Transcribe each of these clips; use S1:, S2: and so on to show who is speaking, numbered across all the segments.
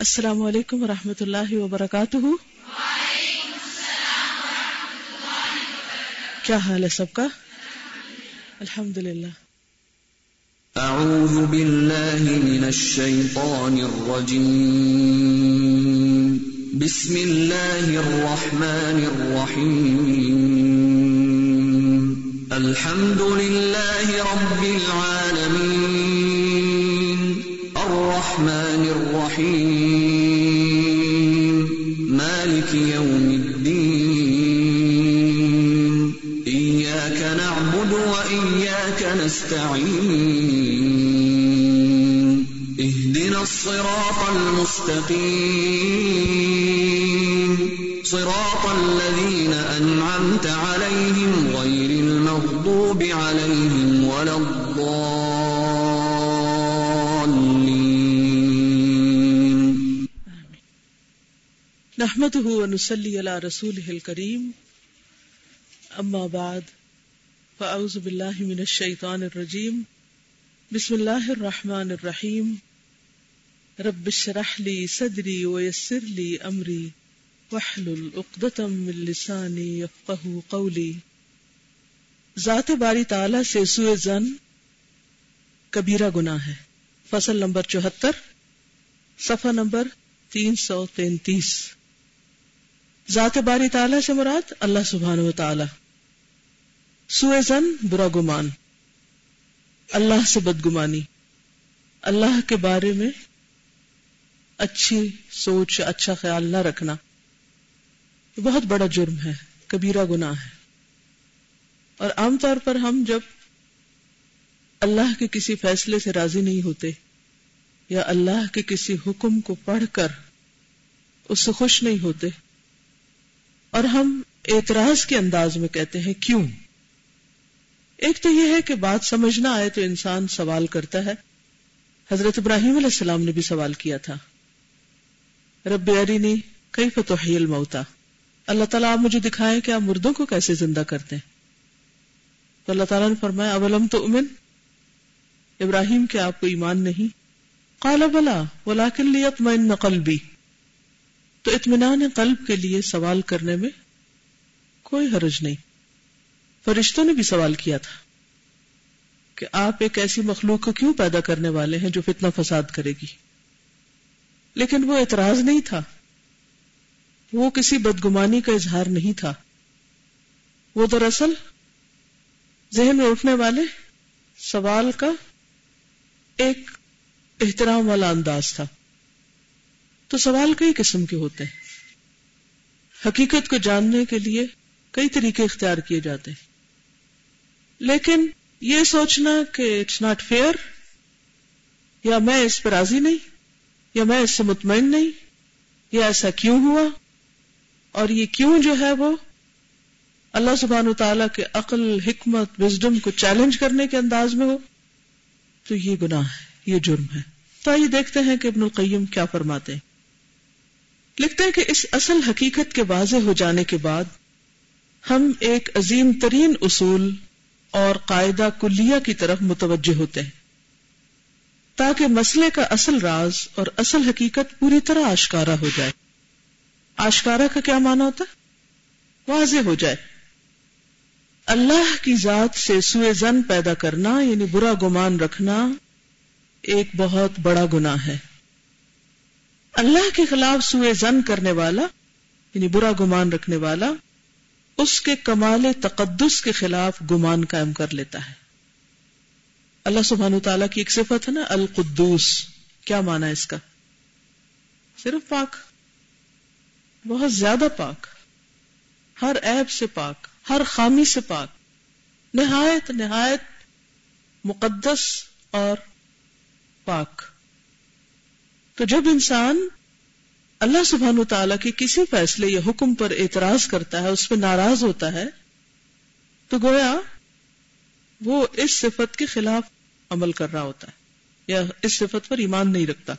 S1: السلام علیکم ورحمۃ اللہ وبرکاتہ۔ کیا حال ہے سب کا؟ الحمد للہ
S2: أعوذ بالله من الشيطان الرجيم بسم الله الرحمن الرحيم الحمد لله رب العالمين الرحمن الرحيم نستعين اهدنا الصراط المستقيم. صراط الذين أنعمت عليهم غير المغضوب عليهم ولا الضالين.
S1: نحمده ونصلي على رسوله الكريم. اما بعد. فاعوذ بالله من الشيطان الرجيم بسم الله الرحمن الرحيم رب اشرح لي صدري ويسر لي امري واحلل عقدة من لساني يفقهوا قولي ذات باری تعالی سے سوء زن کبیرہ گناہ ہے۔ فصل نمبر چوہتر، صفحہ نمبر تین سو تینتیس۔ ذات باری تعالی سے مراد اللہ سبحانہ و تعالی سوء زن، برا گمان۔ اللہ سے بدگمانی۔ اللہ کے بارے میں اچھی سوچ اچھا خیال نہ رکھنا۔ یہ بہت بڑا جرم ہے، کبیرہ گناہ ہے۔ اور عام طور پر ہم جب اللہ کے کسی فیصلے سے راضی نہیں ہوتے یا اللہ کے کسی حکم کو پڑھ کر اس سے خوش نہیں ہوتے، اور ہم اعتراض کے انداز میں کہتے ہیں، کیوں؟ ایک تو یہ ہے کہ بات سمجھ نہ آئے تو انسان سوال کرتا ہے۔ حضرت ابراہیم علیہ السلام نے بھی سوال کیا تھا۔ رب ارینی کئی فتوحیل موتا اللہ تعالیٰ آپ مجھے دکھائیں کہ آپ مردوں کو کیسے زندہ کرتے ہیں۔ تو اللہ تعالیٰ نے فرمایا، اولم تو امن ابراہیم کے آپ کو ایمان نہیں؟ قال، بلا، ولیکن لیطمئن قلبی۔ تو اطمینان قلب کے لیے سوال کرنے میں کوئی حرج نہیں۔ فرشتوں نے بھی سوال کیا تھا کہ آپ ایک ایسی مخلوق کو کیوں پیدا کرنے والے ہیں جو فتنہ فساد کرے گی؟ لیکن وہ اعتراض نہیں تھا۔ وہ کسی بدگمانی کا اظہار نہیں تھا۔ وہ دراصل ذہن میں اٹھنے والے سوال کا ایک احترام والا انداز تھا۔ تو سوال کئی قسم کے ہوتے ہیں۔ حقیقت کو جاننے کے لیے کئی طریقے اختیار کیے جاتے ہیں۔ لیکن یہ سوچنا کہ اٹس ناٹ فیئر یا میں اس پر راضی نہیں، یا میں اس سے مطمئن نہیں، یا ایسا کیوں ہوا؟ اور یہ کیوں جو ہے وہ؟ اللہ سبحانہ تعالیٰ کے عقل، حکمت وزڈم کو چیلنج کرنے کے انداز میں ہو۔ تو یہ گناہ ہے، یہ جرم ہے۔ تو آئیے دیکھتے ہیں کہ ابن القیم کیا فرماتے ہیں۔ لکھتے ہیں کہ اس اصل حقیقت کے واضح ہو جانے کے بعد ہم ایک عظیم ترین اصول اور قاعدہ کلیہ کی طرف متوجہ ہوتے ہیں۔ تاکہ مسئلے کا اصل راز اور اصل حقیقت پوری طرح آشکارا ہو جائے۔ آشکارا کا کیا معنی ہوتا ہے؟ واضح ہو جائے۔ اللہ کی ذات سے سوئے زن پیدا کرنا یعنی برا گمان رکھنا، ایک بہت بڑا گناہ ہے۔ اللہ کے خلاف سوئے زن کرنے والا یعنی برا گمان رکھنے والا اس کے کمال تقدس کے خلاف گمان قائم کر لیتا ہے۔ اللہ سبحان تعالیٰ کی ایک صفت ہے نا، القدوس۔ کیا مانا اس کا؟ صرف پاک۔ بہت زیادہ پاک۔ ہر عیب سے پاک، ہر خامی سے پاک۔ نہایت نہایت مقدس اور پاک۔ تو جب انسان اللہ سبحان تعالیٰ کے کسی فیصلے یا حکم پر اعتراض کرتا ہے، اس پہ ناراض ہوتا ہے، تو گویا وہ اس صفت کے خلاف عمل کر رہا ہوتا ہے، یا اس صفت پر ایمان نہیں رکھتا۔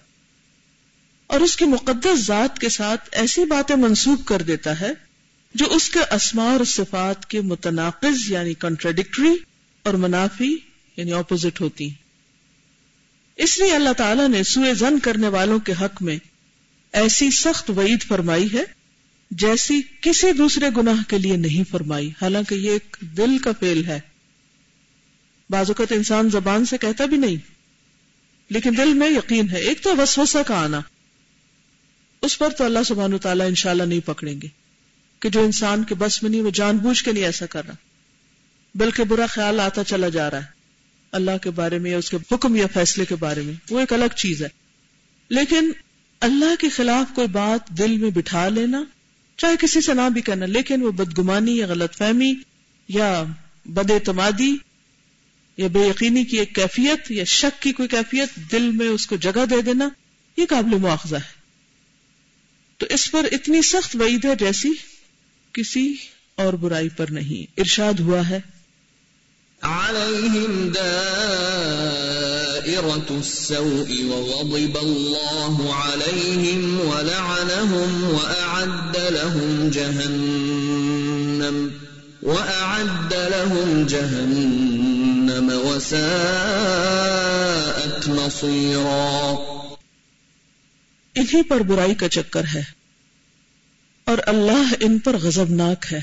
S1: اور اس کی مقدس ذات کے ساتھ ایسی باتیں منسوخ کر دیتا ہے جو اس کے اسماء اور صفات کے متناقض یعنی کنٹراڈکٹری اور منافی یعنی اپوزٹ ہوتی۔ اس لیے اللہ تعالیٰ نے سوئے زن کرنے والوں کے حق میں ایسی سخت وعید فرمائی ہے جیسی کسی دوسرے گناہ کے لیے نہیں فرمائی۔ حالانکہ یہ ایک دل کا فیل ہے۔ بعض اوقات انسان زبان سے کہتا بھی نہیں، لیکن دل میں یقین ہے۔ ایک تو وسوسہ کا آنا، اس پر تو اللہ سبحانہ و تعالیٰ انشاءاللہ نہیں پکڑیں گے کہ جو انسان کے بس میں نہیں، وہ جان بوجھ کے نہیں ایسا کر رہا۔ بلکہ برا خیال آتا چلا جا رہا ہے۔ اللہ کے بارے میں یا اس کے حکم یا فیصلے کے بارے میں۔ وہ ایک الگ چیز ہے۔ لیکن اللہ کے خلاف کوئی بات دل میں بٹھا لینا، چاہے کسی سے نہ بھی کرنا، لیکن وہ بدگمانی یا غلط فہمی یا بد اعتمادی یا بے یقینی کی ایک کیفیت یا شک کی کوئی کیفیت دل میں اس کو جگہ دے دینا، یہ قابل مواخذہ ہے۔ تو اس پر اتنی سخت وعید ہے جیسی کسی اور برائی پر نہیں۔ ارشاد ہوا ہے۔
S2: عليهم دائرة السوء وغضب الله عليهم ولعنهم وأعد لهم جهنم وأعد لهم جهنم وساءت مصيرا
S1: انہی پر برائی کا چکر ہے اور اللہ ان پر غضبناک ہے۔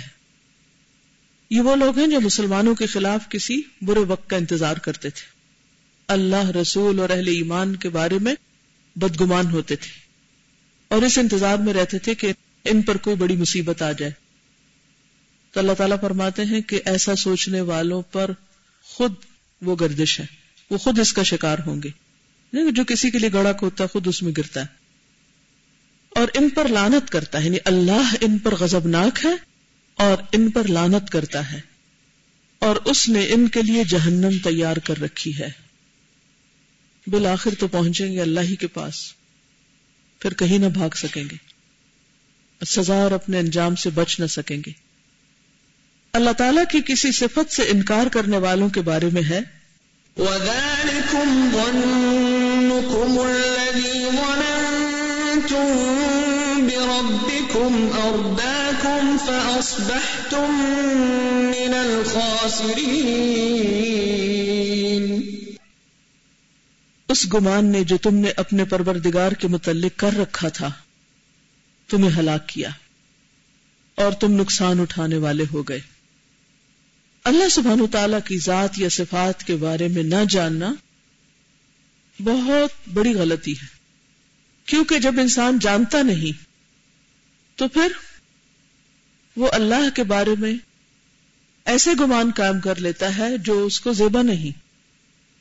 S1: یہ وہ لوگ ہیں جو مسلمانوں کے خلاف کسی برے وقت کا انتظار کرتے تھے۔ اللہ رسول اور اہل ایمان کے بارے میں بدگمان ہوتے تھے اور اس انتظار میں رہتے تھے کہ ان پر کوئی بڑی مصیبت آ جائے۔ تو اللہ تعالیٰ فرماتے ہیں کہ ایسا سوچنے والوں پر خود وہ گردش ہے، وہ خود اس کا شکار ہوں گے۔ جو کسی کے لیے گڑک ہوتا ہے، خود اس میں گرتا ہے۔ اور ان پر لانت کرتا ہے یعنی اللہ ان پر غضبناک ہے اور ان پر لانت کرتا ہے۔ اور اس نے ان کے لیے جہنم تیار کر رکھی ہے۔ بالآخر تو پہنچیں گے اللہ ہی کے پاس۔ پھر کہیں نہ بھاگ سکیں گے۔ سزا اور اپنے انجام سے بچ نہ سکیں گے۔ اللہ تعالیٰ کی کسی صفت سے انکار کرنے والوں کے بارے میں ہے۔
S2: وَذَلِكُمْ ظَنُّكُمُ الَّذِي ظَنَنْتُمْ بِرَبِّكُمْ أَرْدَاكُمْ فَأَصْبَحْتُمْ مِنَ الْخَاسِرِينَ۔
S1: اس گمان نے جو تم نے اپنے پروردگار کے متعلق کر رکھا تھا، تمہیں ہلاک کیا اور تم نقصان اٹھانے والے ہو گئے۔ اللہ سبحان و تعالی کی ذات یا صفات کے بارے میں نہ جاننا بہت بڑی غلطی ہے۔ کیونکہ جب انسان جانتا نہیں، تو پھر وہ اللہ کے بارے میں ایسے گمان قائم کر لیتا ہے جو اس کو زیبا نہیں۔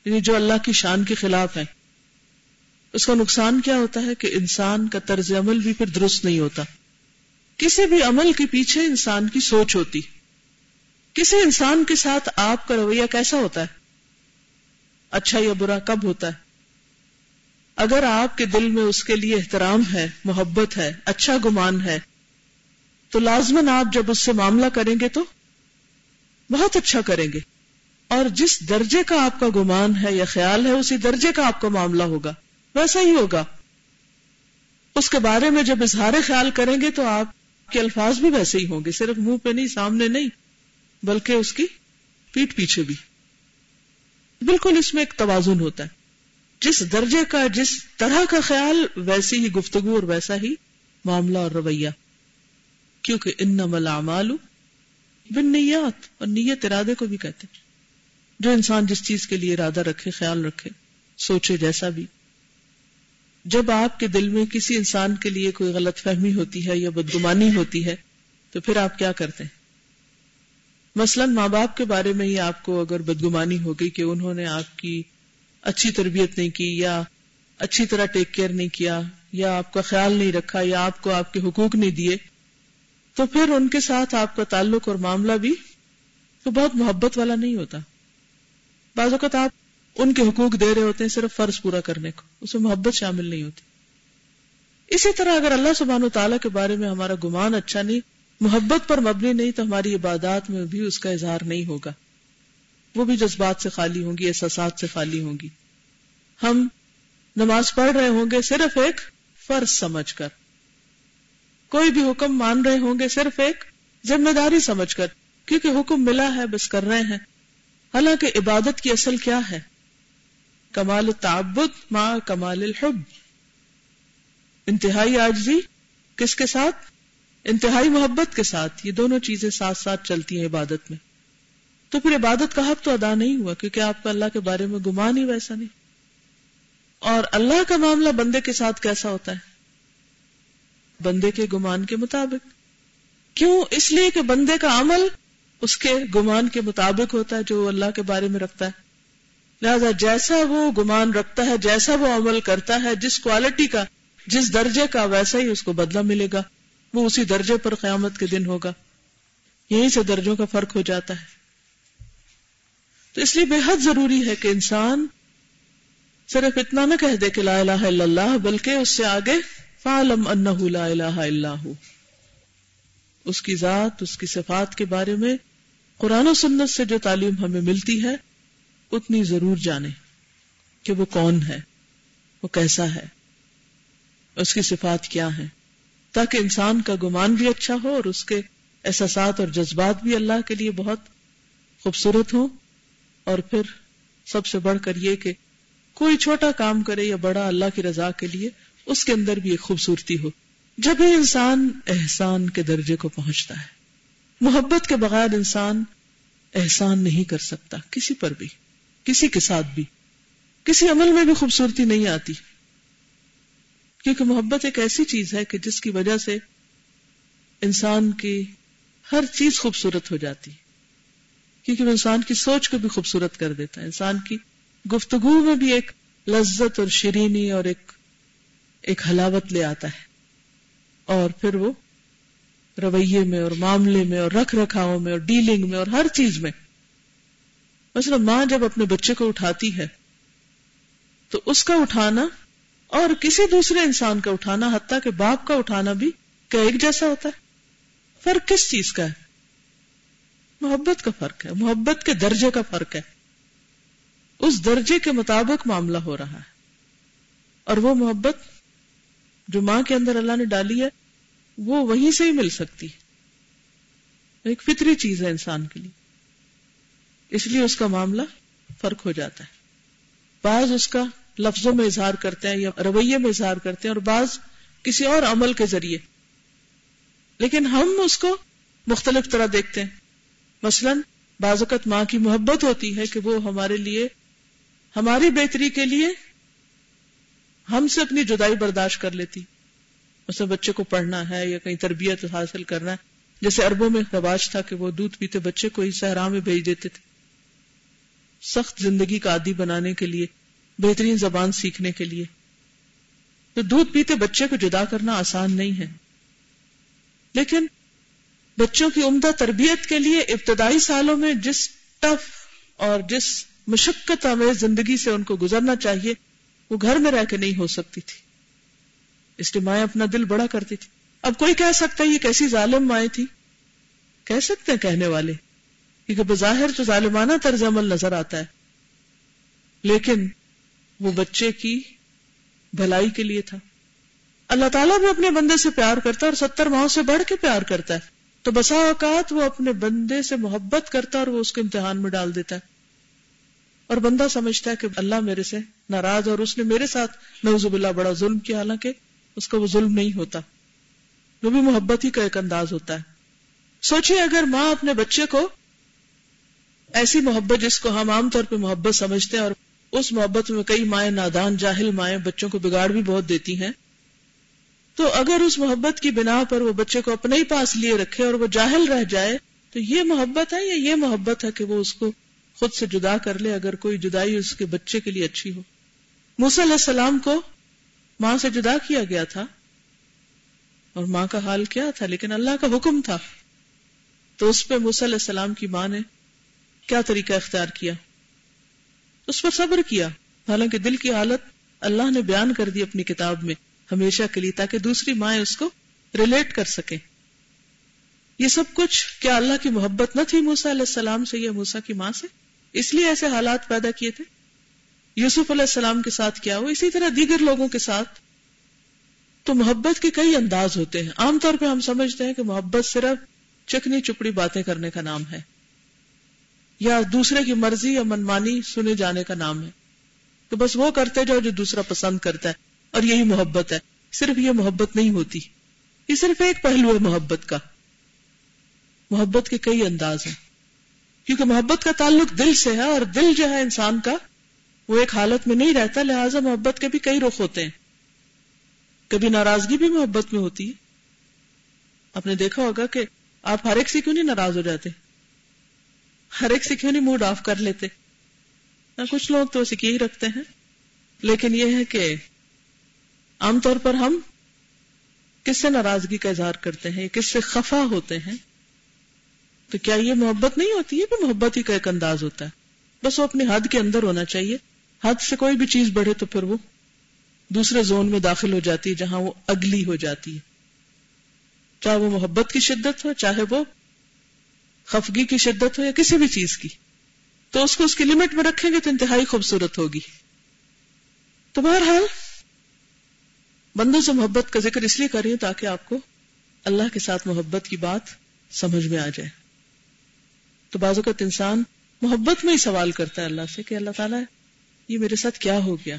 S1: یعنی جو اللہ کی شان کے خلاف ہے اس کا نقصان کیا ہوتا ہے کہ انسان کا طرز عمل بھی پھر درست نہیں ہوتا۔ کسی بھی عمل کے پیچھے انسان کی سوچ ہوتی۔ کسی انسان کے ساتھ آپ کا رویہ کیسا ہوتا ہے؟ اچھا یا برا کب ہوتا ہے؟ اگر آپ کے دل میں اس کے لیے احترام ہے، محبت ہے اچھا گمان ہے، تو لازمن آپ جب اس سے معاملہ کریں گے تو بہت اچھا کریں گے۔ اور جس درجے کا آپ کا گمان ہے یا خیال ہے، اسی درجے کا آپ کا معاملہ ہوگا۔ ویسا ہی ہوگا۔ اس کے بارے میں جب اظہار خیال کریں گے تو آپ کے الفاظ بھی ویسے ہی ہوں گے، صرف منہ پہ نہیں، سامنے نہیں، بلکہ اس کی پیٹ پیچھے بھی۔ بالکل اس میں ایک توازن ہوتا ہے۔ جس درجے کا، جس طرح کا خیال، ویسی ہی گفتگو اور ویسا ہی معاملہ اور رویہ۔ کیونکہ ان ملامال بن نیات اور نیت ارادے کو بھی کہتے جو انسان جس چیز کے لیے ارادہ رکھے، خیال رکھے، سوچے جیسا بھی۔ جب آپ کے دل میں کسی انسان کے لیے کوئی غلط فہمی ہوتی ہے یا بدگمانی ہوتی ہے، تو پھر آپ کیا کرتے ہیں؟ مثلا ماں باپ کے بارے میں ہی آپ کو اگر بدگمانی ہو گئی کہ انہوں نے آپ کی اچھی تربیت نہیں کی یا اچھی طرح ٹیک کیئر نہیں کیا یا آپ کا خیال نہیں رکھا یا آپ کو آپ کے حقوق نہیں دیے، تو پھر ان کے ساتھ آپ کا تعلق اور معاملہ بھی تو بہت محبت والا نہیں ہوتا۔ بعض اوقات آپ ان کے حقوق دے رہے ہوتے ہیں صرف فرض پورا کرنے کو، اس میں محبت شامل نہیں ہوتی۔ اسی طرح اگر اللہ سبحانہ و تعالیٰ کے بارے میں ہمارا گمان اچھا نہیں، محبت پر مبنی نہیں، تو ہماری عبادات میں بھی اس کا اظہار نہیں ہوگا۔ وہ بھی جذبات سے خالی ہوں گی، احساسات سے خالی ہوں گی۔ ہم نماز پڑھ رہے ہوں گے صرف ایک فرض سمجھ کر۔ کوئی بھی حکم مان رہے ہوں گے صرف ایک ذمہ داری سمجھ کر، کیونکہ حکم ملا ہے، بس کر رہے ہیں۔ حالانکہ عبادت کی اصل کیا ہے؟ کمال تعبد ما کمال الحب۔ انتہائی آجزی کس کے ساتھ؟ انتہائی محبت کے ساتھ۔ یہ دونوں چیزیں ساتھ ساتھ چلتی ہیں عبادت میں۔ تو پھر عبادت کا حق تو ادا نہیں ہوا، کیونکہ آپ کا اللہ کے بارے میں گمان ہی ویسا نہیں۔ اور اللہ کا معاملہ بندے کے ساتھ کیسا ہوتا ہے؟ بندے کے گمان کے مطابق۔ کیوں؟ اس لیے کہ بندے کا عمل اس کے گمان کے مطابق ہوتا ہے جو اللہ کے بارے میں رکھتا ہے۔ لہذا جیسا وہ گمان رکھتا ہے، جیسا وہ عمل کرتا ہے، جس کوالٹی کا، جس درجے کا، ویسا ہی اس کو بدلہ ملے گا۔ وہ اسی درجے پر قیامت کے دن ہوگا۔ یہیں سے درجوں کا فرق ہو جاتا ہے۔ تو اس لیے بے حد ضروری ہے کہ انسان صرف اتنا نہ کہہ دے کہ لا الہ الا اللہ، بلکہ اس سے آگے فعلم انہ لا الہ الا ہو۔ اس کی ذات، اس کی صفات کے بارے میں قرآن و سنت سے جو تعلیم ہمیں ملتی ہے، اتنی ضرور جانے کہ وہ کون ہے، وہ کیسا ہے، اس کی صفات کیا ہے تاکہ انسان کا گمان بھی اچھا ہو اور اس کے احساسات اور جذبات بھی اللہ کے لیے بہت خوبصورت ہوں۔ اور پھر سب سے بڑھ کر یہ کہ کوئی چھوٹا کام کرے یا بڑا اللہ کی رضا کے لیے اس کے اندر بھی ایک خوبصورتی ہو، جب ہی انسان احسان کے درجے کو پہنچتا ہے۔ محبت کے بغیر انسان احسان نہیں کر سکتا، کسی پر بھی، کسی کے ساتھ بھی۔ کسی عمل میں بھی خوبصورتی نہیں آتی۔ کیونکہ محبت ایک ایسی چیز ہے کہ جس کی وجہ سے انسان کی ہر چیز خوبصورت ہو جاتی۔ کیونکہ وہ انسان کی سوچ کو بھی خوبصورت کر دیتا ہے۔ انسان کی گفتگو میں بھی ایک لذت اور شرینی اور ایک ایک حلاوت لے آتا ہے۔ اور پھر وہ رویے میں اور معاملے میں اور رکھ رکھاؤ میں اور ڈیلنگ میں اور ہر چیز میں۔ مثلا ماں جب اپنے بچے کو اٹھاتی ہے، تو اس کا اٹھانا اور کسی دوسرے انسان کا اٹھانا، حتیٰ کہ باپ کا اٹھانا بھی کیا ایک جیسا ہوتا ہے۔ فرق کس چیز کا ہے؟ محبت کا فرق ہے۔ محبت کے درجے کا فرق ہے۔ اس درجے کے مطابق معاملہ ہو رہا ہے۔ اور وہ محبت جو ماں کے اندر اللہ نے ڈالی ہے وہ وہیں سے ہی مل سکتی ایک فطری چیز ہے انسان کے لیے۔ اس لیے اس کا معاملہ فرق ہو جاتا ہے۔ بعض اس کا لفظوں میں اظہار کرتے ہیں یا رویے میں اظہار کرتے ہیں اور بعض کسی اور عمل کے ذریعے۔ لیکن ہم اس کو مختلف طرح دیکھتے ہیں۔ مثلا بعض اوقات ماں کی محبت ہوتی ہے کہ وہ ہمارے لیے، ہماری بہتری کے لیے ہم سے اپنی جدائی برداشت کر لیتی۔ اسے بچے کو پڑھنا ہے یا کہیں تربیت حاصل کرنا ہے۔ جیسے اربوں میں رواج تھا کہ وہ دودھ پیتے بچے کو ہی صحرا میں بھیج دیتے تھے۔ سخت زندگی کا عادی بنانے کے لیے، بہترین زبان سیکھنے کے لیے۔ تو دودھ پیتے بچے کو جدا کرنا آسان نہیں ہے۔ لیکن بچوں کی عمدہ تربیت کے لیے ابتدائی سالوں میں جس ٹف اور جس مشقت آمیز زندگی سے ان کو گزرنا چاہیے، وہ گھر میں رہ کے نہیں ہو سکتی تھی۔ اس لیے مائیں اپنا دل بڑا کرتی تھی۔ اب کوئی کہہ سکتا ہے یہ کیسی ظالم مائیں تھی کہہ سکتے ہیں کہنے والے۔ کیونکہ بظاہر جو ظالمانہ طرز عمل نظر آتا ہے۔ لیکن وہ بچے کی بھلائی کے لیے تھا۔ اللہ تعالیٰ بھی اپنے بندے سے پیار کرتا ہے اور ستر ماہوں سے بڑھ کے پیار کرتا ہے۔ تو بسا اوقات وہ اپنے بندے سے محبت کرتا اور وہ اس کو امتحان میں ڈال دیتا ہے۔ اور بندہ سمجھتا ہے کہ اللہ میرے سے ناراض اور اس نے میرے ساتھ نوزب اللہ بڑا ظلم کیا۔ حالانکہ اس کا وہ ظلم نہیں ہوتا۔ وہ بھی محبت ہی کا ایک انداز ہوتا ہے۔ سوچیے اگر ماں اپنے بچے کو ایسی محبت جس کو ہم عام طور پہ محبت سمجھتے ہیں اور اس محبت میں کئی مائیں نادان، جاہل مائیں بچوں کو بگاڑ بھی بہت دیتی ہیں، تو اگر اس محبت کی بنا پر وہ بچے کو اپنے ہی پاس لیے رکھے اور وہ جاہل رہ جائے، تو یہ محبت ہے یا یہ محبت ہے کہ وہ اس کو خود سے جدا کر لے اگر کوئی جدائی اس کے بچے کے لیے اچھی ہو۔ موسی علیہ السلام کو ماں سے جدا کیا گیا تھا اور ماں کا حال کیا تھا لیکن اللہ کا حکم تھا تو اس پہ موسی علیہ السلام کی ماں نے کیا طریقہ اختیار کیا؟ اس پر صبر کیا۔ حالانکہ دل کی حالت اللہ نے بیان کر دی اپنی کتاب میں ہمیشہ کے لیے تاکہ دوسری مائیں اس کو ریلیٹ کر سکیں یہ سب کچھ کیا اللہ کی محبت نہ تھی موسا علیہ السلام سے یا موسا کی ماں سے؟ اس لیے ایسے حالات پیدا کیے تھے۔ یوسف علیہ السلام کے ساتھ کیا ہو اسی طرح دیگر لوگوں کے ساتھ۔ تو محبت کے کئی انداز ہوتے ہیں۔ عام طور پہ ہم سمجھتے ہیں کہ محبت صرف چکنی چپڑی باتیں کرنے کا نام ہے۔ یا دوسرے کی مرضی یا منمانی سنے جانے کا نام ہے۔ تو بس وہ کرتے جاؤ جو دوسرا پسند کرتا ہے۔ اور یہی محبت ہے۔ صرف یہ محبت نہیں ہوتی۔ یہ صرف ایک پہلو ہے محبت کا۔ محبت کے کئی انداز ہیں۔ کیونکہ محبت کا تعلق دل سے ہے اور دل جو ہے انسان کا وہ ایک حالت میں نہیں رہتا، لہٰذا محبت کے بھی کئی رخ ہوتے ہیں۔ کبھی ناراضگی بھی محبت میں ہوتی ہے۔ آپ نے دیکھا ہوگا کہ آپ ہر ایک سے کیوں نہیں ناراض ہو جاتے؟ ہر ایک سے کیوں نہیں موڈ آف کر لیتے؟ کچھ لوگ تو اسے ہی رکھتے ہیں۔ لیکن یہ ہے کہ عام طور پر ہم کس سے ناراضگی کا اظہار کرتے ہیں، کس سے خفا ہوتے ہیں؟ تو کیا یہ محبت نہیں ہوتی؟ ہے کہ محبت ہی کا ایک انداز ہوتا ہے۔ بس وہ اپنی حد کے اندر ہونا چاہیے۔ حد سے کوئی بھی چیز بڑھے تو پھر وہ دوسرے زون میں داخل ہو جاتی ہے جہاں وہ اگلی ہو جاتی ہے۔ چاہے وہ محبت کی شدت ہو، چاہے وہ خفگی کی شدت ہو یا کسی بھی چیز کی۔ تو اس کو اس کی لمٹ میں رکھیں گے تو انتہائی خوبصورت ہوگی۔ تو بہرحال، بندوں سے محبت کا ذکر اس لیے کر رہی ہوں تاکہ آپ کو اللہ کے ساتھ محبت کی بات سمجھ میں آ جائے۔ تو بعض اوقات انسان محبت میں ہی سوال کرتا ہے اللہ سے کہ اللہ تعالیٰ یہ میرے ساتھ کیا ہو گیا؟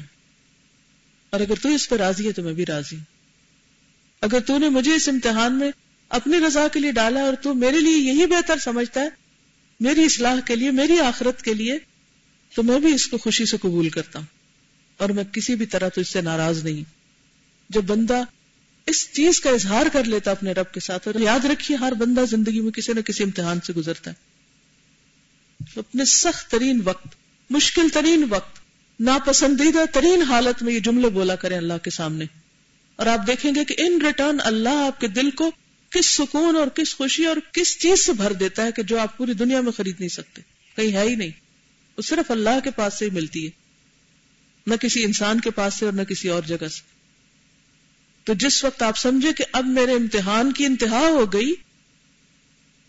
S1: اور اگر تو اس پہ راضی ہے تو میں بھی راضی ہوں۔ اگر تو نے مجھے اس امتحان میں اپنی رضا کے لیے ڈالا اور تو میرے لیے یہی بہتر سمجھتا ہے، میری اصلاح کے لیے، میری آخرت کے لیے، تو میں بھی اس کو خوشی سے قبول کرتا ہوں۔ اور میں کسی بھی طرح تو اس سے ناراض نہیں۔ جب بندہ اس چیز کا اظہار کر لیتا اپنے رب کے ساتھ، اور یاد رکھیے ہر بندہ زندگی میں کسی نہ کسی امتحان سے گزرتا ہے۔ اپنے سخت ترین وقت، مشکل ترین وقت ناپسندیدہ ترین حالت میں یہ جملے بولا کریں اللہ کے سامنے۔ اور آپ دیکھیں گے کہ ان ریٹرن اللہ آپ کے دل کو کس سکون اور کس خوشی اور کس چیز سے بھر دیتا ہے کہ جو آپ پوری دنیا میں خرید نہیں سکتے۔ کہیں ہے ہی نہیں۔ وہ صرف اللہ کے پاس سے ہی ملتی ہے۔ نہ کسی انسان کے پاس سے اور نہ کسی اور جگہ سے۔ تو جس وقت آپ سمجھے کہ اب میرے امتحان کی انتہا ہو گئی،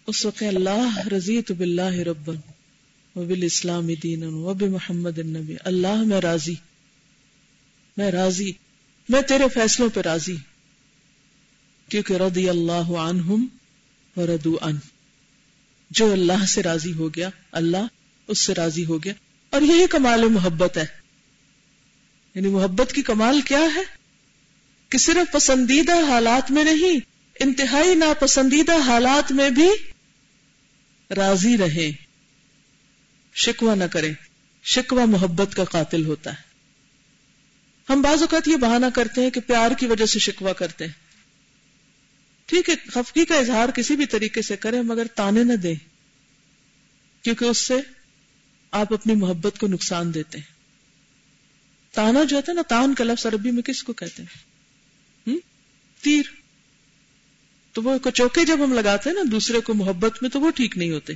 S1: اس وقت اللہ رضی تو بلّہ ربن وبل اسلام دین وب محمد النبی۔ اللہ میں راضی۔ میں راضی۔ میں تیرے فیصلوں پہ راضی۔ کیونکہ رضی اللہ عنہم وردو ان جو اللہ سے راضی ہو گیا، اللہ اس سے راضی ہو گیا۔ اور یہی کمال محبت ہے۔ یعنی محبت کی کمال کیا ہے؟ کہ صرف پسندیدہ حالات میں نہیں، انتہائی ناپسندیدہ حالات میں بھی راضی رہے۔ شکوا نہ کریں۔ شکوا محبت کا قاتل ہوتا ہے۔ ہم بعض اوقات یہ بہانہ کرتے ہیں کہ پیار کی وجہ سے شکوا کرتے ہیں۔ ٹھیک ہے، خفگی کا اظہار کسی بھی طریقے سے کریں، مگر تانے نہ دیں۔ کیونکہ اس سے آپ اپنی محبت کو نقصان دیتے ہیں۔ تانا جو ہوتا ہے نا، تان کا لفظ عربی میں کس کو کہتے ہیں؟ تیر۔ تو وہ چوکے جب ہم لگاتے ہیں نا، دوسرے کو محبت میں، تو وہ ٹھیک نہیں ہوتے۔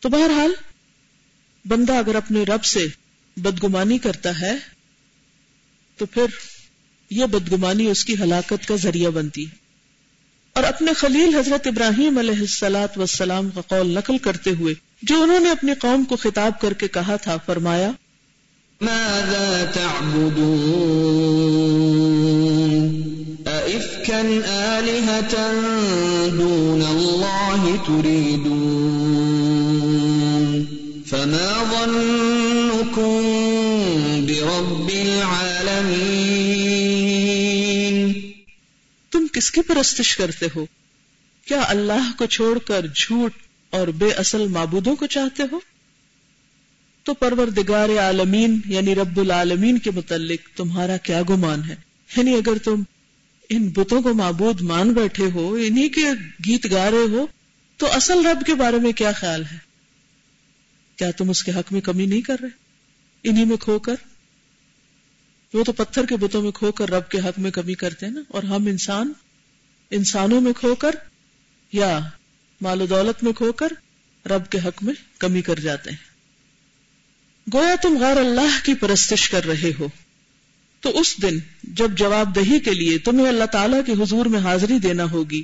S1: تو بہرحال بندہ اگر اپنے رب سے بدگمانی کرتا ہے، تو پھر یہ بدگمانی اس کی ہلاکت کا ذریعہ بنتی اور اپنے خلیل حضرت ابراہیم علیہ السلاط وسلام کا قول نقل کرتے ہوئے، جو انہوں نے اپنی قوم کو خطاب کر کے کہا تھا، فرمایا،
S2: ماذا تعبدون؟ دون تريدون؟ فما ظنكم برب العالمين.
S1: تم کس کی پرستش کرتے ہو؟ کیا اللہ کو چھوڑ کر جھوٹ اور بے اصل معبودوں کو چاہتے ہو؟ تو پروردگار عالمین یعنی رب العالمین کے متعلق تمہارا کیا گمان ہے؟ یعنی اگر تم ان بتوں کو معبود مان بیٹھے ہو، انہی کے گیت گا رہے ہو، تو اصل رب کے بارے میں کیا خیال ہے؟ کیا تم اس کے حق میں کمی نہیں کر رہے؟ انہی میں کھو کر۔ وہ تو پتھر کے بتوں میں کھو کر رب کے حق میں کمی کرتے ہیں نا۔ اور ہم انسان، انسانوں میں کھو کر یا مال و دولت میں کھو کر رب کے حق میں کمی کر جاتے ہیں۔ گویا تم غیر اللہ کی پرستش کر رہے ہو۔ تو اس دن جب جواب دہی کے لیے تمہیں اللہ تعالیٰ کے حضور میں حاضری دینا ہوگی،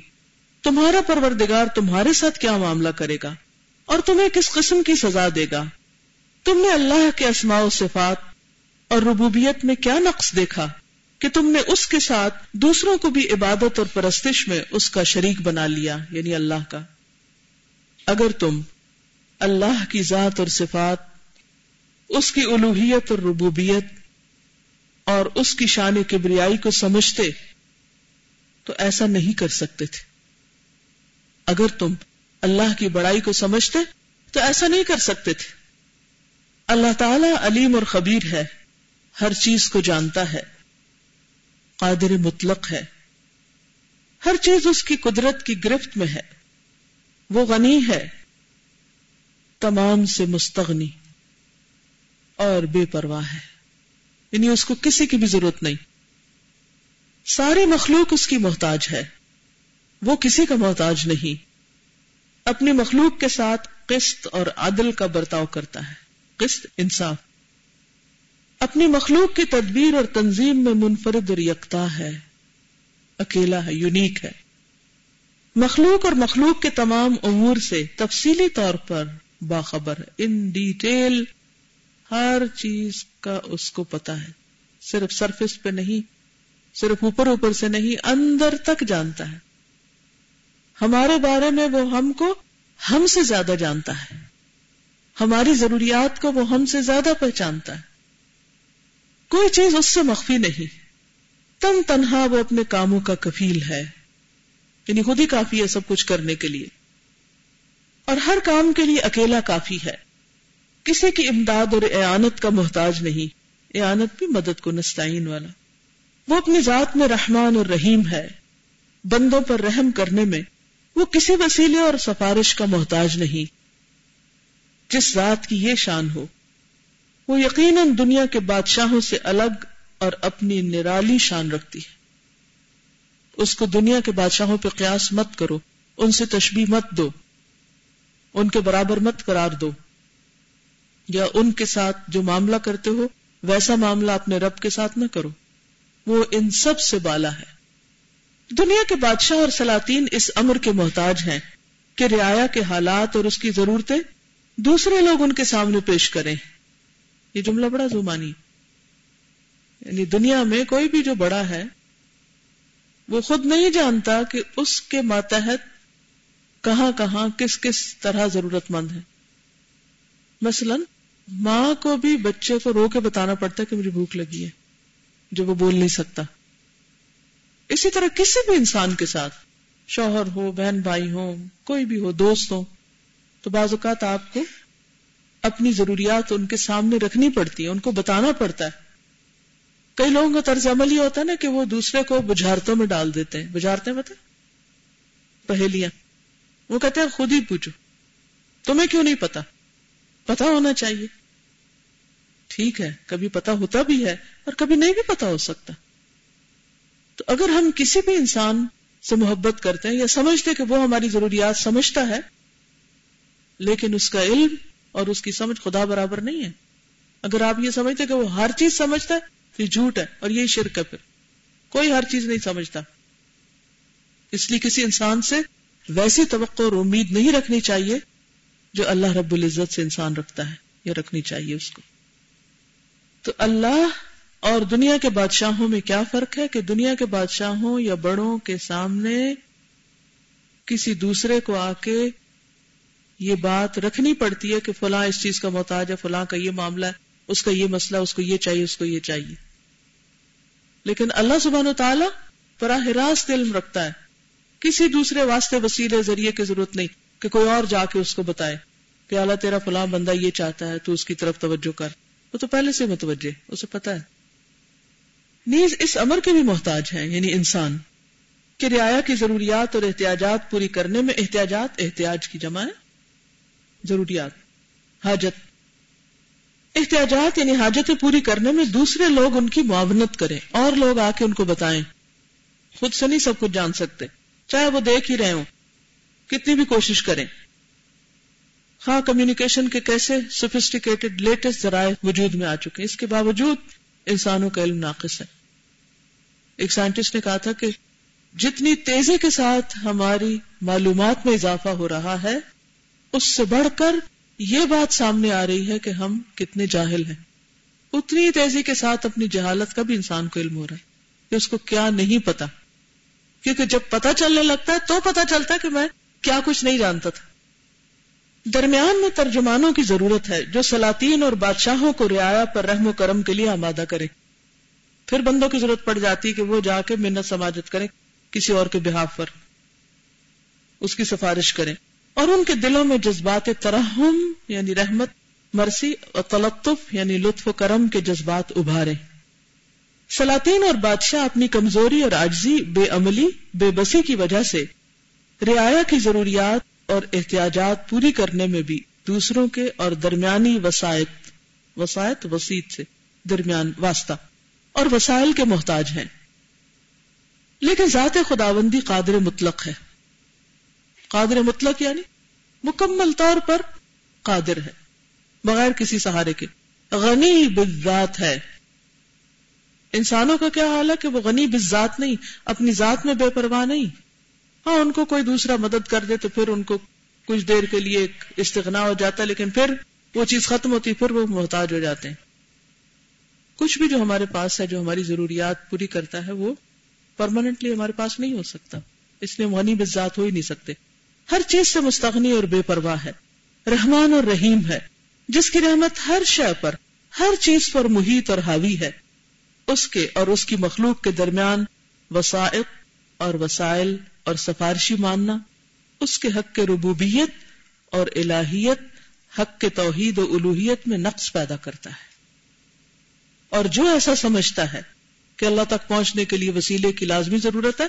S1: تمہارا پروردگار تمہارے ساتھ کیا معاملہ کرے گا؟ اور تمہیں کس قسم کی سزا دے گا؟ تم نے اللہ کے اسماء و صفات اور ربوبیت میں کیا نقص دیکھا کہ تم نے اس کے ساتھ دوسروں کو بھی عبادت اور پرستش میں اس کا شریک بنا لیا یعنی اللہ کا؟ اگر تم اللہ کی ذات اور صفات، اس کی الوحیت اور ربوبیت اور اس کی شان کبریائی کو سمجھتے، تو ایسا نہیں کر سکتے تھے۔ اگر تم اللہ کی بڑائی کو سمجھتے تو ایسا نہیں کر سکتے تھے۔ اللہ تعالی علیم اور خبیر ہے، ہر چیز کو جانتا ہے، قادر مطلق ہے۔ ہر چیز اس کی قدرت کی گرفت میں ہے۔ وہ غنی ہے، تمام سے مستغنی اور بے پرواہ ہے۔ یعنی اس کو کسی کی بھی ضرورت نہیں۔ ساری مخلوق اس کی محتاج ہے۔ وہ کسی کا محتاج نہیں۔ اپنی مخلوق کے ساتھ قسط اور عدل کا برتاؤ کرتا ہے۔ قسط انصاف۔ اپنی مخلوق کی تدبیر اور تنظیم میں منفرد اور یکتا ہے۔ اکیلا ہے، یونیک ہے۔ مخلوق اور مخلوق کے تمام امور سے تفصیلی طور پر باخبر ان ڈیٹیل ہر چیز کا اس کو پتا ہے۔ صرف سرفس پہ نہیں، صرف اوپر اوپر سے نہیں، اندر تک جانتا ہے۔ ہمارے بارے میں وہ ہم کو ہم سے زیادہ جانتا ہے۔ ہماری ضروریات کو وہ ہم سے زیادہ پہچانتا ہے۔ کوئی چیز اس سے مخفی نہیں۔ تن تنہا وہ اپنے کاموں کا کفیل ہے۔ یعنی خود ہی کافی ہے سب کچھ کرنے کے لیے۔ اور ہر کام کے لیے اکیلا کافی ہے۔ کسی کی امداد اور اعانت کا محتاج نہیں۔ اعانت بھی مدد کو نستعین والا۔ وہ اپنی ذات میں رحمان اور رحیم ہے۔ بندوں پر رحم کرنے میں وہ کسی وسیلے اور سفارش کا محتاج نہیں۔ جس ذات کی یہ شان ہو، وہ یقیناً دنیا کے بادشاہوں سے الگ اور اپنی نرالی شان رکھتی ہے۔ اس کو دنیا کے بادشاہوں پہ قیاس مت کرو، ان سے تشبیح مت دو، ان کے برابر مت قرار دو۔ یا ان کے ساتھ جو معاملہ کرتے ہو، ویسا معاملہ اپنے رب کے ساتھ نہ کرو۔ وہ ان سب سے بالا ہے۔ دنیا کے بادشاہ اور سلاطین اس امر کے محتاج ہیں کہ رعایا کے حالات اور اس کی ضرورتیں دوسرے لوگ ان کے سامنے پیش کریں۔ یہ جملہ بڑا زمانی۔ یعنی دنیا میں کوئی بھی جو بڑا ہے، وہ خود نہیں جانتا کہ اس کے ماتحت کہاں کہاں کس کس طرح ضرورت مند ہے۔ مثلا، ماں کو بھی بچے کو رو کے بتانا پڑتا ہے کہ مجھے بھوک لگی ہے، جو وہ بول نہیں سکتا۔ اسی طرح کسی بھی انسان کے ساتھ، شوہر ہو، بہن بھائی ہو کوئی بھی ہو، دوست ہو، تو بعض اوقات آپ کو اپنی ضروریات ان کے سامنے رکھنی پڑتی ہے ان کو بتانا پڑتا ہے۔ کئی لوگوں کا طرز عمل یہ ہوتا ہے نا کہ وہ دوسرے کو بجھارتوں میں ڈال دیتے ہیں۔ بجھارتے ہیں مطلب؟ بتا پہلیاں وہ کہتے ہیں، خود ہی پوچھو۔ تمہیں کیوں نہیں پتا؟ پتا ہونا چاہیے۔ ٹھیک ہے، کبھی پتا ہوتا بھی ہے اور کبھی نہیں بھی پتا ہو سکتا۔ تو اگر ہم کسی بھی انسان سے محبت کرتے ہیں یا سمجھتے کہ وہ ہماری ضروریات سمجھتا ہے، لیکن اس کا علم اور اس کی سمجھ خدا برابر نہیں ہے۔ اگر آپ یہ سمجھتے کہ وہ ہر چیز سمجھتا ہے، تو یہ جھوٹ ہے اور یہی شرک ہے پھر۔ کوئی ہر چیز نہیں سمجھتا۔ اس لیے کسی انسان سے ویسی توقع اور امید نہیں رکھنی چاہیے جو اللہ رب العزت سے انسان رکھتا ہے یا رکھنی چاہیے اس کو۔ تو اللہ اور دنیا کے بادشاہوں میں کیا فرق ہے کہ دنیا کے بادشاہوں یا بڑوں کے سامنے کسی دوسرے کو آ کے یہ بات رکھنی پڑتی ہے کہ فلاں اس چیز کا محتاج ہے، فلاں کا یہ معاملہ ہے، اس کا یہ مسئلہ، اس کو یہ چاہیے، اس کو یہ چاہیے۔ لیکن اللہ سبحانہ و تعالیٰ براہ راست علم رکھتا ہے۔ کسی دوسرے واسطے وسیلے، ذریعے کی ضرورت نہیں کہ کوئی اور جا کے اس کو بتائے کہ اللہ تیرا فلاں بندہ یہ چاہتا ہے، تو اس کی طرف توجہ کر۔ وہ تو پہلے سے متوجہ اسے پتا ہے۔ نیز اس امر کے بھی محتاج ہیں یعنی انسان، کہ رعایا کی ضروریات اور احتیاجات پوری کرنے میں احتیاجات، احتیاج کی جمع ہے۔ ضروریات، حاجت۔ احتیاجات یعنی حاجتیں پوری کرنے میں دوسرے لوگ ان کی معاونت کریں، اور لوگ آ کے ان کو بتائیں۔ خود سے نہیں سب کچھ جان سکتے، چاہے وہ دیکھ ہی رہے ہوں۔ کتنی بھی کوشش کریں۔ ہاں کمیونیکیشن کے کیسے سوفسٹیکیٹڈ لیٹسٹ ذرائع وجود میں آ چکے اس کے باوجود انسانوں کا علم ناقص ہے۔ ایک سائنٹسٹ نے کہا تھا کہ جتنی تیزی کے ساتھ ہماری معلومات میں اضافہ ہو رہا ہے، اس سے بڑھ کر یہ بات سامنے آ رہی ہے کہ ہم کتنے جاہل ہیں۔ اتنی تیزی کے ساتھ اپنی جہالت کا بھی انسان کو علم ہو رہا ہے کہ اس کو کیا نہیں پتا۔ کیونکہ جب پتا چلنے لگتا ہے تو پتا چلتا ہے کہ میں کیا کچھ نہیں جانتا تھا۔ درمیان میں ترجمانوں کی ضرورت ہے جو سلاطین اور بادشاہوں کو رعایا پر رحم و کرم کے لیے آمادہ کرے۔ پھر بندوں کی ضرورت پڑ جاتی کہ وہ جا کے منت سماجت کریں، کسی اور کے بحاف پر۔ اس کی سفارش کریں۔ اور ان کے دلوں میں جذبات ترحم یعنی رحمت، مرسی اور تلطف یعنی لطف و کرم کے جذبات ابھارے سلاطین اور بادشاہ اپنی کمزوری اور آجزی بے عملی، بے بسی کی وجہ سے رعایا کی ضروریات اور احتیاجات پوری کرنے میں بھی دوسروں کے اور درمیانی وسائط وسائط وسیط سے درمیان واسطہ اور وسائل کے محتاج ہیں۔ لیکن ذات خداوندی قادر مطلق ہے۔ قادر مطلق یعنی مکمل طور پر قادر ہے۔ بغیر کسی سہارے کے۔ غنی بذات ہے۔ انسانوں کا کیا حال ہے کہ وہ غنی بذات نہیں، اپنی ذات میں بے پرواہ نہیں۔ ہاں ان کو کوئی دوسرا مدد کر دے تو پھر ان کو کچھ دیر کے لیے ایک استغنا ہو جاتا ہے، لیکن پھر وہ چیز ختم ہوتی، پھر وہ محتاج ہو جاتے ہیں۔ کچھ بھی جو ہمارے پاس ہے، جو ہماری ضروریات پوری کرتا ہے، وہ پرماننٹلی ہمارے پاس نہیں ہو سکتا۔ اس لیے غنی بذات ہو ہی نہیں سکتے۔ ہر چیز سے مستغنی اور بے پرواہ ہے۔ رحمان اور رحیم ہے۔ جس کی رحمت ہر شے پر، ہر چیز پر محیط اور حاوی ہے۔ اس کے اور اس کی مخلوق کے درمیان وسائق اور وسائل اور سفارشی ماننا، اس کے حق کے ربوبیت اور الہیت، حق کے توحید و الوحیت میں نقص پیدا کرتا ہے۔ اور جو ایسا سمجھتا ہے کہ اللہ تک پہنچنے کے لیے وسیلے کی لازمی ضرورت ہے،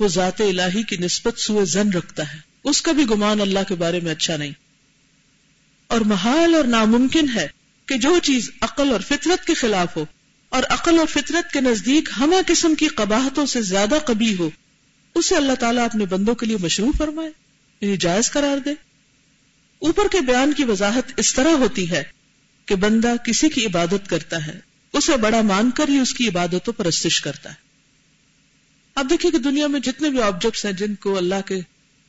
S1: وہ ذات الہی کی نسبت سوئے زن رکھتا ہے۔ اس کا بھی گمان اللہ کے بارے میں اچھا نہیں۔ اور محال اور ناممکن ہے کہ جو چیز عقل اور فطرت کے خلاف ہو، اور عقل اور فطرت کے نزدیک ہمہ قسم کی قباہتوں سے زیادہ قبی ہو اسے اللہ تعالیٰ اپنے بندوں کے لیے مشروع فرمائے یعنی جائز قرار دے۔ اوپر کے بیان کی وضاحت اس طرح ہوتی ہے کہ بندہ کسی کی عبادت کرتا ہے، اسے بڑا مان کر ہی اس کی عبادتوں پر استش کرتا ہے۔ اب دیکھیے کہ دنیا میں جتنے بھی آبجیکٹس ہیں جن کو اللہ کے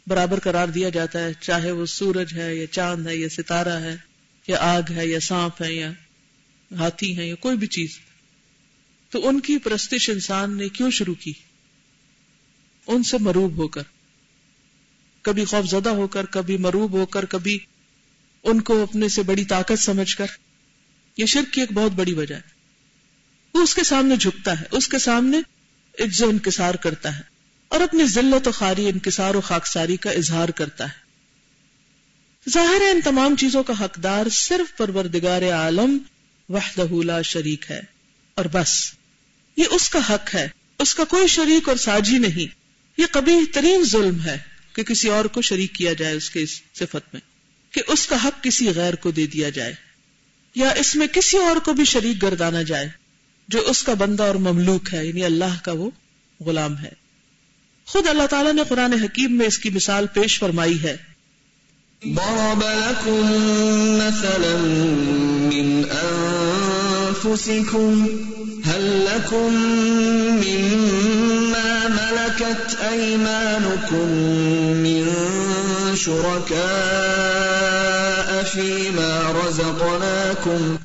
S1: برابر قرار دیا جاتا ہے، چاہے وہ سورج ہے یا چاند ہے یا ستارہ ہے یا آگ ہے یا سانپ ہے یا ہاتھی ہے یا کوئی بھی چیز۔ تو ان کی پرستش انسان نے کیوں شروع کی؟ ان سے مروب ہو کر، کبھی خوف زدہ ہو کر، کبھی مروب ہو کر، کبھی ان کو اپنے سے بڑی طاقت سمجھ کر۔ یہ شرک کی ایک بہت بڑی وجہ ہے۔ وہ اس کے سامنے جھکتا ہے، اس کے سامنے عجز و انکسار کرتا ہے اور اپنی ذلت و خاری، انکسار و خاکساری کا اظہار کرتا ہے۔ ظاہر ہے، ان تمام چیزوں کا حقدار صرف پروردگار عالم وحدہ لا شریک ہے۔ اور بس، یہ اس کا حق ہے، اس کا کوئی شریک اور ساجی نہیں۔ یہ کبھی ترین ظلم ہے کہ کسی اور کو شریک کیا جائے اس کے اس صفت میں، کہ اس کا حق کسی غیر کو دے دیا جائے، یا اس میں کسی اور کو بھی شریک گردانا جائے، جو اس کا بندہ اور مملوک ہے یعنی اللہ کا وہ غلام ہے۔ خود اللہ تعالیٰ نے قرآن حکیم میں اس کی مثال پیش فرمائی ہے۔
S2: ضرب لكم مثلا من أنفسكم، هل لكم مما ملكت أيمانكم من شركاء فيما رزقناكم.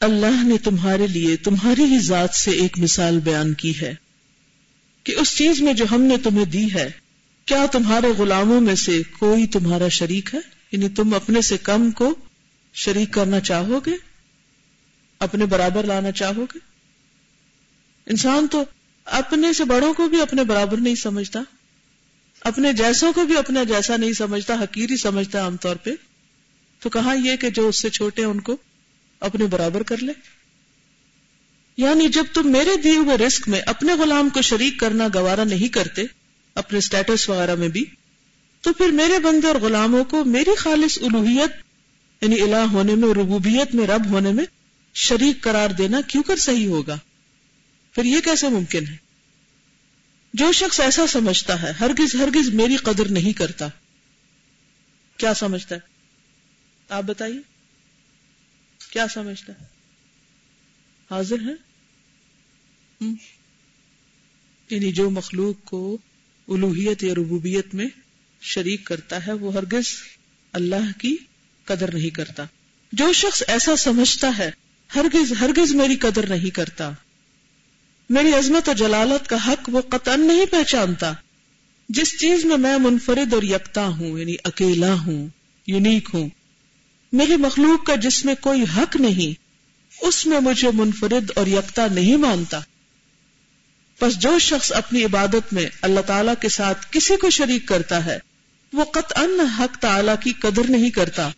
S1: اللہ نے تمہارے لیے تمہاری ہی ذات سے ایک مثال بیان کی ہے کہ اس چیز میں جو ہم نے تمہیں دی ہے، کیا تمہارے غلاموں میں سے کوئی تمہارا شریک ہے؟ یعنی تم اپنے سے کم کو شریک کرنا چاہو گے؟ اپنے برابر لانا چاہو گے؟ انسان تو اپنے سے بڑوں کو بھی اپنے برابر نہیں سمجھتا، اپنے جیسوں کو بھی اپنا جیسا نہیں سمجھتا، حقیری سمجھتا عام طور پہ۔ تو کہاں یہ کہ جو اس سے چھوٹے ان کو اپنے برابر کر لے؟ یعنی جب تم میرے دیے ہوئے رسک میں اپنے غلام کو شریک کرنا گوارا نہیں کرتے، اپنے سٹیٹس وغیرہ میں بھی، تو پھر میرے بندے اور غلاموں کو میری خالص الوحیت یعنی الہ ہونے میں، ربوبیت میں، رب ہونے میں شریک قرار دینا کیوں کر صحیح ہوگا؟ پھر یہ کیسے ممکن ہے؟ جو شخص ایسا سمجھتا ہے، ہرگز ہرگز میری قدر نہیں کرتا۔ کیا سمجھتا ہے؟ آپ بتائیے۔ کیا سمجھتا ہے؟ حاضر ہے یعنی جو مخلوق کو الوحیت یا ربوبیت میں شریک کرتا ہے، وہ ہرگز اللہ کی قدر نہیں کرتا۔ جو شخص ایسا سمجھتا ہے، ہرگز ہرگز میری قدر نہیں کرتا۔ میری عظمت و جلالت کا حق وہ قطن نہیں پہچانتا۔ جس چیز میں میں منفرد اور یکتا ہوں یعنی اکیلا ہوں، یونیک ہوں، میری مخلوق کا جس میں کوئی حق نہیں، اس میں مجھے منفرد اور یکتا نہیں مانتا۔ بس جو شخص اپنی عبادت میں اللہ تعالی کے ساتھ کسی کو شریک کرتا ہے، وہ قطعا حق تعالی کی قدر نہیں کرتا۔